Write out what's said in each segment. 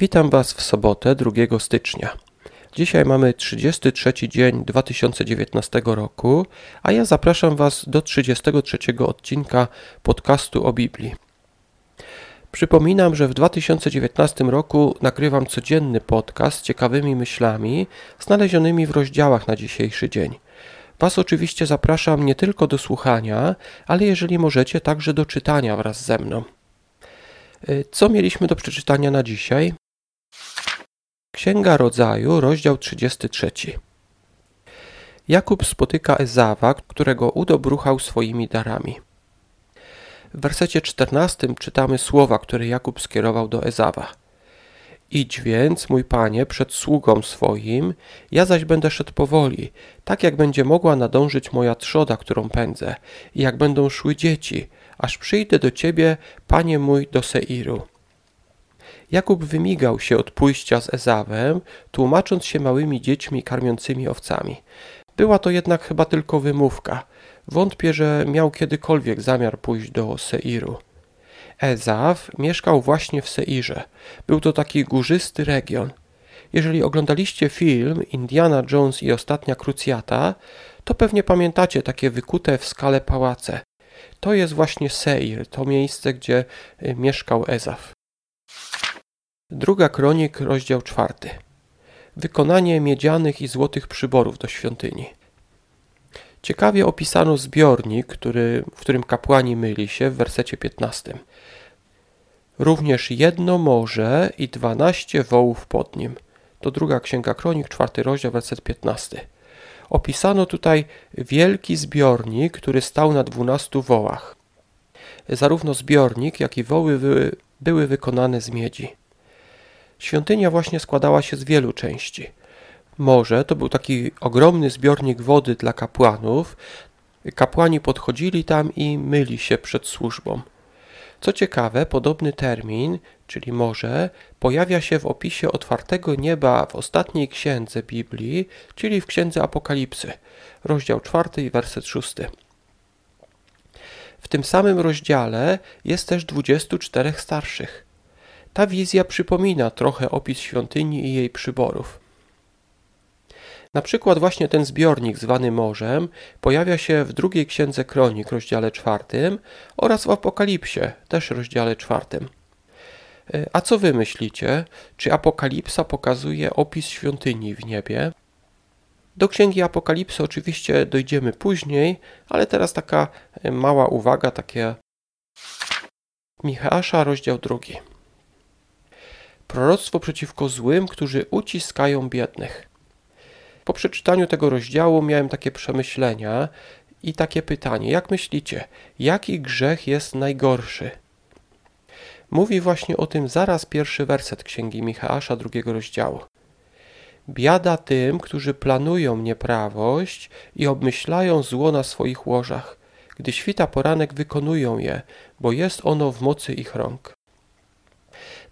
Witam Was w sobotę 2 stycznia. Dzisiaj mamy 33 dzień 2019 roku, a ja zapraszam Was do 33 odcinka podcastu o Biblii. Przypominam, że w 2019 roku nagrywam codzienny podcast z ciekawymi myślami znalezionymi w rozdziałach na dzisiejszy dzień. Was oczywiście zapraszam nie tylko do słuchania, ale jeżeli możecie, także do czytania wraz ze mną. Y, co mieliśmy do przeczytania na dzisiaj? Księga Rodzaju, rozdział 33. Jakub spotyka Ezawa, którego udobruchał swoimi darami. W wersecie 14 czytamy słowa, które Jakub skierował do Ezawa. Idź więc, mój panie, przed sługą swoim, ja zaś będę szedł powoli, tak jak będzie mogła nadążyć moja trzoda, którą pędzę, i jak będą szły dzieci, aż przyjdę do ciebie, panie mój, do Seiru. Jakub wymigał się od pójścia z Ezawem, tłumacząc się małymi dziećmi karmiącymi owcami. Była to jednak chyba tylko wymówka. Wątpię, że miał kiedykolwiek zamiar pójść do Seiru. Ezaw mieszkał właśnie w Seirze. Był to taki górzysty region. Jeżeli oglądaliście film Indiana Jones i Ostatnia Krucjata, to pewnie pamiętacie takie wykute w skale pałace. To jest właśnie Seir, to miejsce, gdzie y, mieszkał Ezaw. Druga kronik, rozdział czwarty. Wykonanie miedzianych i złotych przyborów do świątyni. Ciekawie opisano zbiornik, który, w którym kapłani myli się w wersecie 15. Również jedno morze i dwanaście wołów pod nim. To druga księga kronik, czwarty rozdział, werset 15. Opisano tutaj wielki zbiornik, który stał na dwunastu wołach. Zarówno zbiornik, jak i woły były, były wykonane z miedzi. Świątynia właśnie składała się z wielu części. Morze to był taki ogromny zbiornik wody dla kapłanów. Kapłani podchodzili tam i myli się przed służbą. Co ciekawe, podobny termin, czyli morze, pojawia się w opisie otwartego nieba w ostatniej księdze Biblii, czyli w księdze Apokalipsy, rozdział 4 werset 6. W tym samym rozdziale jest też 24 starszych. Ta wizja przypomina trochę opis świątyni i jej przyborów. Na przykład właśnie ten zbiornik zwany morzem pojawia się w drugiej księdze kronik, rozdziale czwartym oraz w Apokalipsie, też rozdziale czwartym. E, a co wy myślicie? Czy Apokalipsa pokazuje opis świątyni w niebie? Do księgi Apokalipsy oczywiście dojdziemy później, ale teraz taka e, mała uwaga, takie Michała, rozdział drugi. Proroctwo przeciwko złym, którzy uciskają biednych. Po przeczytaniu tego rozdziału miałem takie przemyślenia i takie pytanie: jak myślicie, jaki grzech jest najgorszy? Mówi właśnie o tym zaraz pierwszy werset księgi Michała, drugiego rozdziału. Biada tym, którzy planują nieprawość i obmyślają zło na swoich łożach. Gdy świta poranek wykonują je, bo jest ono w mocy ich rąk.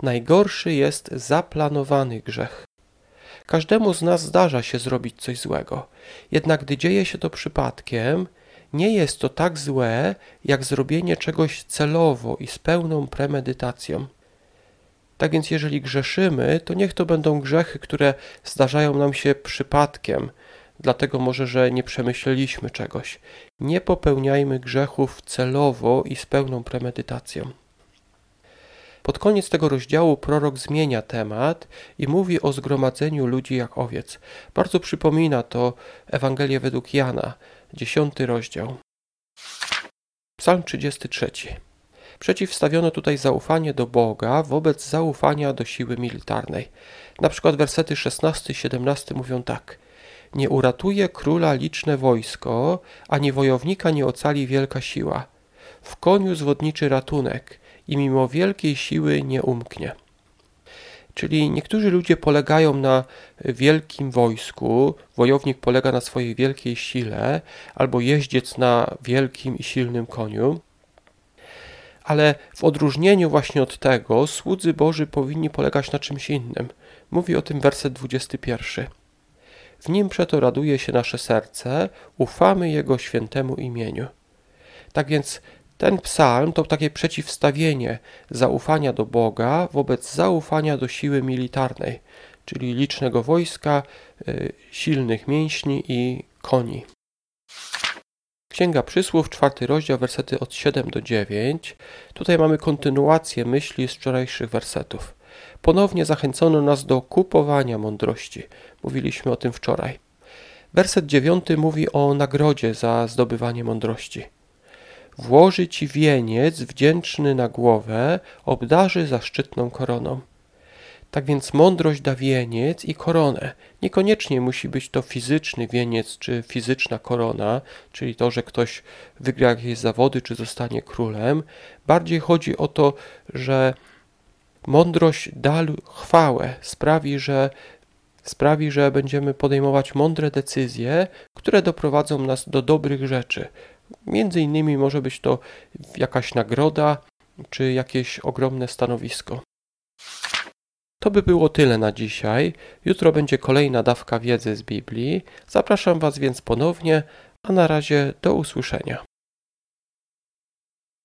Najgorszy jest zaplanowany grzech. Każdemu z nas zdarza się zrobić coś złego, jednak gdy dzieje się to przypadkiem, nie jest to tak złe, jak zrobienie czegoś celowo i z pełną premedytacją. Tak więc, jeżeli grzeszymy, to niech to będą grzechy, które zdarzają nam się przypadkiem, dlatego może, że nie przemyśleliśmy czegoś. Nie popełniajmy grzechów celowo i z pełną premedytacją. Pod koniec tego rozdziału prorok zmienia temat i mówi o zgromadzeniu ludzi jak owiec. Bardzo przypomina to Ewangelię według Jana, dziesiąty rozdział. Psalm 33. Przeciwstawiono tutaj zaufanie do Boga wobec zaufania do siły militarnej. Na przykład wersety 16 i 17 mówią tak. Nie uratuje króla liczne wojsko, ani wojownika nie ocali wielka siła. W koniu zwodniczy ratunek, i mimo wielkiej siły nie umknie. Czyli niektórzy ludzie polegają na wielkim wojsku, wojownik polega na swojej wielkiej sile, albo jeździec na wielkim i silnym koniu. Ale w odróżnieniu właśnie od tego, słudzy Boży powinni polegać na czymś innym. Mówi o tym werset 21. W nim przeto raduje się nasze serce, ufamy Jego świętemu imieniu. Tak więc Ten psalm to takie przeciwstawienie zaufania do Boga wobec zaufania do siły militarnej, czyli licznego wojska, y, silnych mięśni i koni. Księga Przysłów, czwarty rozdział, wersety od 7 do 9. Tutaj mamy kontynuację myśli z wczorajszych wersetów. Ponownie zachęcono nas do kupowania mądrości. Mówiliśmy o tym wczoraj. Werset 9 mówi o nagrodzie za zdobywanie mądrości. Włoży ci wieniec wdzięczny na głowę, obdarzy zaszczytną koroną. Tak więc mądrość da wieniec i koronę. Niekoniecznie musi być to fizyczny wieniec czy fizyczna korona, czyli to, że ktoś wygra jakieś zawody czy zostanie królem. Bardziej chodzi o to, że mądrość da chwałę, sprawi, że sprawi, że będziemy podejmować mądre decyzje, które doprowadzą nas do dobrych rzeczy. Między innymi może być to jakaś nagroda czy jakieś ogromne stanowisko. To by było tyle na dzisiaj. Jutro będzie kolejna dawka wiedzy z Biblii. Zapraszam Was więc ponownie, a na razie do usłyszenia.